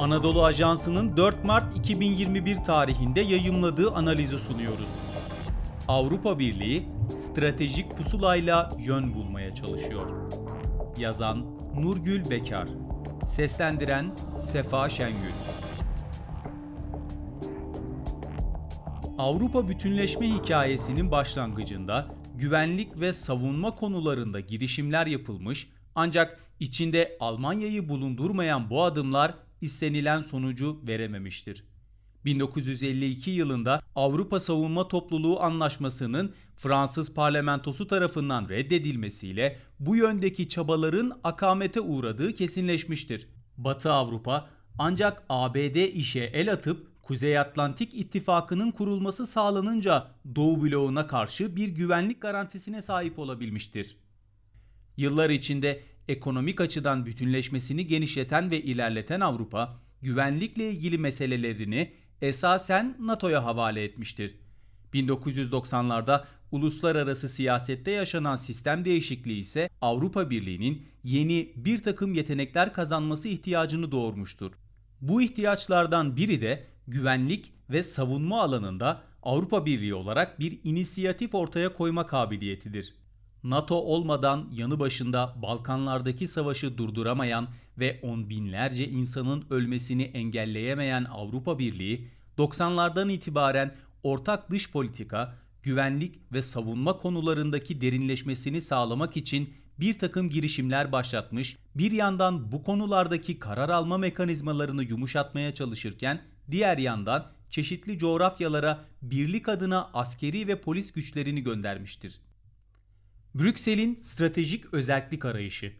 Anadolu Ajansı'nın 4 Mart 2021 tarihinde yayımladığı analizi sunuyoruz. Avrupa Birliği stratejik pusulayla yön bulmaya çalışıyor. Yazan Nurgül Bekar Seslendiren Sefa Şengül Avrupa bütünleşme hikayesinin başlangıcında güvenlik ve savunma konularında girişimler yapılmış ancak içinde Almanya'yı bulundurmayan bu adımlar istenilen sonucu verememiştir. 1952 yılında Avrupa Savunma Topluluğu Anlaşması'nın Fransız parlamentosu tarafından reddedilmesiyle bu yöndeki çabaların akamete uğradığı kesinleşmiştir. Batı Avrupa ancak ABD işe el atıp Kuzey Atlantik İttifakı'nın kurulması sağlanınca Doğu bloğuna karşı bir güvenlik garantisine sahip olabilmiştir. Yıllar içinde ekonomik açıdan bütünleşmesini genişleten ve ilerleten Avrupa, güvenlikle ilgili meselelerini esasen NATO'ya havale etmiştir. 1990'larda uluslararası siyasette yaşanan sistem değişikliği ise Avrupa Birliği'nin yeni bir takım yetenekler kazanması ihtiyacını doğurmuştur. Bu ihtiyaçlardan biri de güvenlik ve savunma alanında Avrupa Birliği olarak bir inisiyatif ortaya koyma kabiliyetidir. NATO olmadan yanı başında Balkanlardaki savaşı durduramayan ve on binlerce insanın ölmesini engelleyemeyen Avrupa Birliği 90'lardan itibaren ortak dış politika, güvenlik ve savunma konularındaki derinleşmesini sağlamak için bir takım girişimler başlatmış, bir yandan bu konulardaki karar alma mekanizmalarını yumuşatmaya çalışırken diğer yandan çeşitli coğrafyalara birlik adına askeri ve polis güçlerini göndermiştir. Brüksel'in stratejik özellik arayışı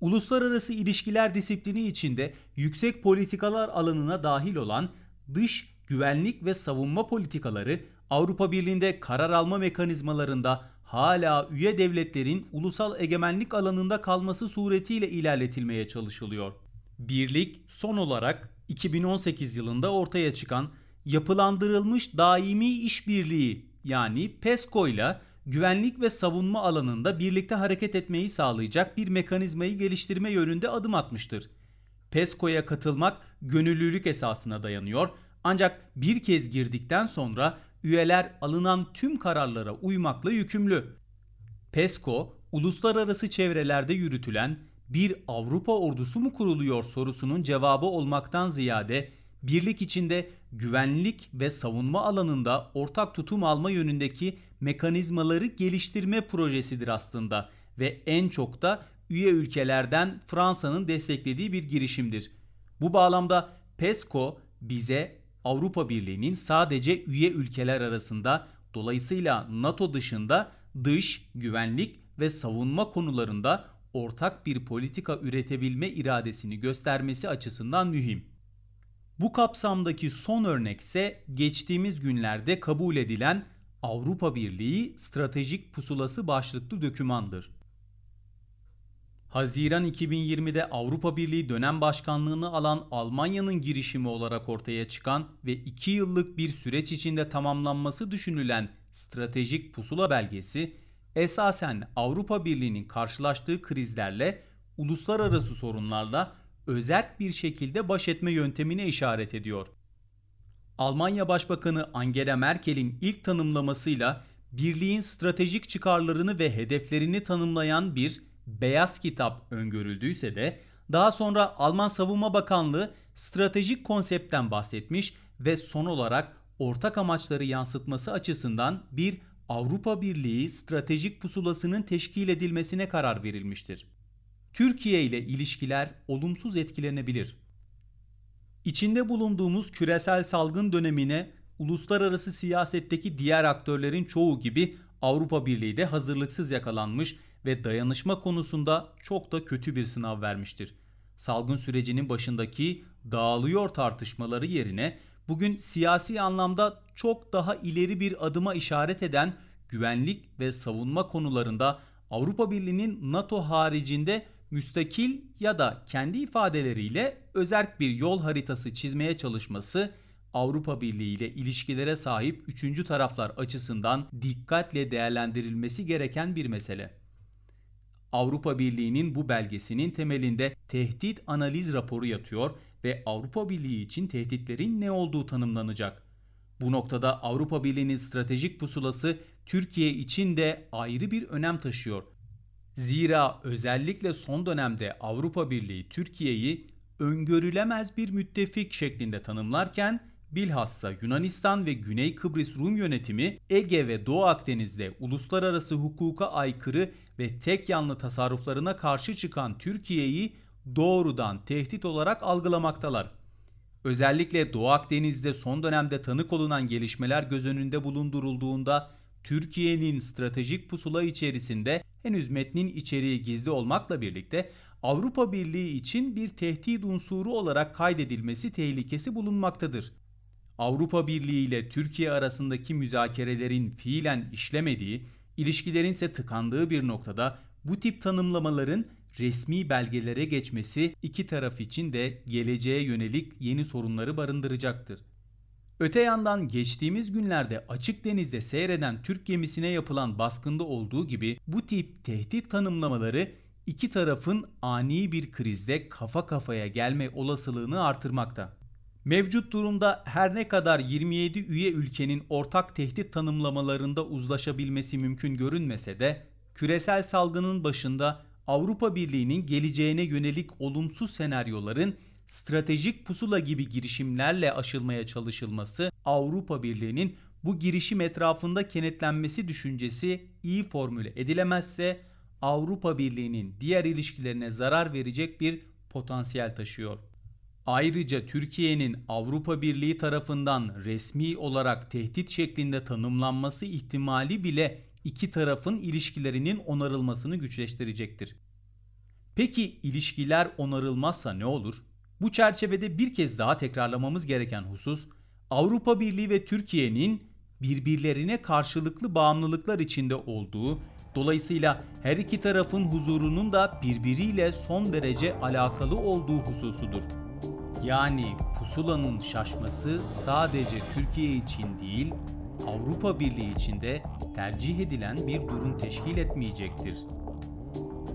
Uluslararası ilişkiler disiplini içinde yüksek politikalar alanına dahil olan dış, güvenlik ve savunma politikaları Avrupa Birliği'nde karar alma mekanizmalarında hala üye devletlerin ulusal egemenlik alanında kalması suretiyle ilerletilmeye çalışılıyor. Birlik son olarak 2018 yılında ortaya çıkan yapılandırılmış daimi işbirliği yani PESCO ile güvenlik ve savunma alanında birlikte hareket etmeyi sağlayacak bir mekanizmayı geliştirme yönünde adım atmıştır. PESCO'ya katılmak gönüllülük esasına dayanıyor ancak bir kez girdikten sonra üyeler alınan tüm kararlara uymakla yükümlü. PESCO, uluslararası çevrelerde yürütülen bir Avrupa ordusu mu kuruluyor sorusunun cevabı olmaktan ziyade birlik içinde güvenlik ve savunma alanında ortak tutum alma yönündeki mekanizmaları geliştirme projesidir aslında ve en çok da üye ülkelerden Fransa'nın desteklediği bir girişimdir. Bu bağlamda PESCO bize Avrupa Birliği'nin sadece üye ülkeler arasında dolayısıyla NATO dışında dış, güvenlik ve savunma konularında ortak bir politika üretebilme iradesini göstermesi açısından mühim. Bu kapsamdaki son örnek ise geçtiğimiz günlerde kabul edilen Avrupa Birliği Stratejik Pusulası başlıklı dokümandır. Haziran 2020'de Avrupa Birliği dönem başkanlığını alan Almanya'nın girişimi olarak ortaya çıkan ve 2 yıllık bir süreç içinde tamamlanması düşünülen stratejik pusula belgesi esasen Avrupa Birliği'nin karşılaştığı krizlerle, uluslararası sorunlarla özerk bir şekilde baş etme yöntemine işaret ediyor. Almanya Başbakanı Angela Merkel'in ilk tanımlamasıyla birliğin stratejik çıkarlarını ve hedeflerini tanımlayan bir beyaz kitap öngörüldüyse de daha sonra Alman Savunma Bakanlığı stratejik konseptten bahsetmiş ve son olarak ortak amaçları yansıtması açısından bir Avrupa Birliği stratejik pusulasının teşkil edilmesine karar verilmiştir. Türkiye ile ilişkiler olumsuz etkilenebilir. İçinde bulunduğumuz küresel salgın dönemine uluslararası siyasetteki diğer aktörlerin çoğu gibi Avrupa Birliği de hazırlıksız yakalanmış ve dayanışma konusunda çok da kötü bir sınav vermiştir. Salgın sürecinin başındaki dağılıyor tartışmaları yerine bugün siyasi anlamda çok daha ileri bir adıma işaret eden güvenlik ve savunma konularında Avrupa Birliği'nin NATO haricinde müstakil ya da kendi ifadeleriyle özerk bir yol haritası çizmeye çalışması Avrupa Birliği ile ilişkilere sahip üçüncü taraflar açısından dikkatle değerlendirilmesi gereken bir mesele. Avrupa Birliği'nin bu belgesinin temelinde tehdit analiz raporu yatıyor ve Avrupa Birliği için tehditlerin ne olduğu tanımlanacak. Bu noktada Avrupa Birliği'nin stratejik pusulası Türkiye için de ayrı bir önem taşıyor. Zira özellikle son dönemde Avrupa Birliği Türkiye'yi öngörülemez bir müttefik şeklinde tanımlarken bilhassa Yunanistan ve Güney Kıbrıs Rum yönetimi Ege ve Doğu Akdeniz'de uluslararası hukuka aykırı ve tek yanlı tasarruflarına karşı çıkan Türkiye'yi doğrudan tehdit olarak algılamaktalar. Özellikle Doğu Akdeniz'de son dönemde tanık olunan gelişmeler göz önünde bulundurulduğunda Türkiye'nin stratejik pusula içerisinde henüz metnin içeriği gizli olmakla birlikte Avrupa Birliği için bir tehdit unsuru olarak kaydedilmesi tehlikesi bulunmaktadır. Avrupa Birliği ile Türkiye arasındaki müzakerelerin fiilen işlemediği, ilişkilerin ise tıkandığı bir noktada bu tip tanımlamaların resmi belgelere geçmesi iki taraf için de geleceğe yönelik yeni sorunları barındıracaktır. Öte yandan geçtiğimiz günlerde açık denizde seyreden Türk gemisine yapılan baskında olduğu gibi bu tip tehdit tanımlamaları iki tarafın ani bir krizde kafa kafaya gelme olasılığını artırmakta. Mevcut durumda her ne kadar 27 üye ülkenin ortak tehdit tanımlamalarında uzlaşabilmesi mümkün görünmese de küresel salgının başında Avrupa Birliği'nin geleceğine yönelik olumsuz senaryoların stratejik pusula gibi girişimlerle aşılmaya çalışılması Avrupa Birliği'nin bu girişim etrafında kenetlenmesi düşüncesi iyi formüle edilemezse Avrupa Birliği'nin diğer ilişkilerine zarar verecek bir potansiyel taşıyor. Ayrıca Türkiye'nin Avrupa Birliği tarafından resmi olarak tehdit şeklinde tanımlanması ihtimali bile iki tarafın ilişkilerinin onarılmasını güçleştirecektir. Peki ilişkiler onarılmazsa ne olur? Bu çerçevede bir kez daha tekrarlamamız gereken husus Avrupa Birliği ve Türkiye'nin birbirlerine karşılıklı bağımlılıklar içinde olduğu, dolayısıyla her iki tarafın huzurunun da birbiriyle son derece alakalı olduğu hususudur. Yani pusulanın şaşması sadece Türkiye için değil, Avrupa Birliği için de tercih edilen bir durum teşkil etmeyecektir.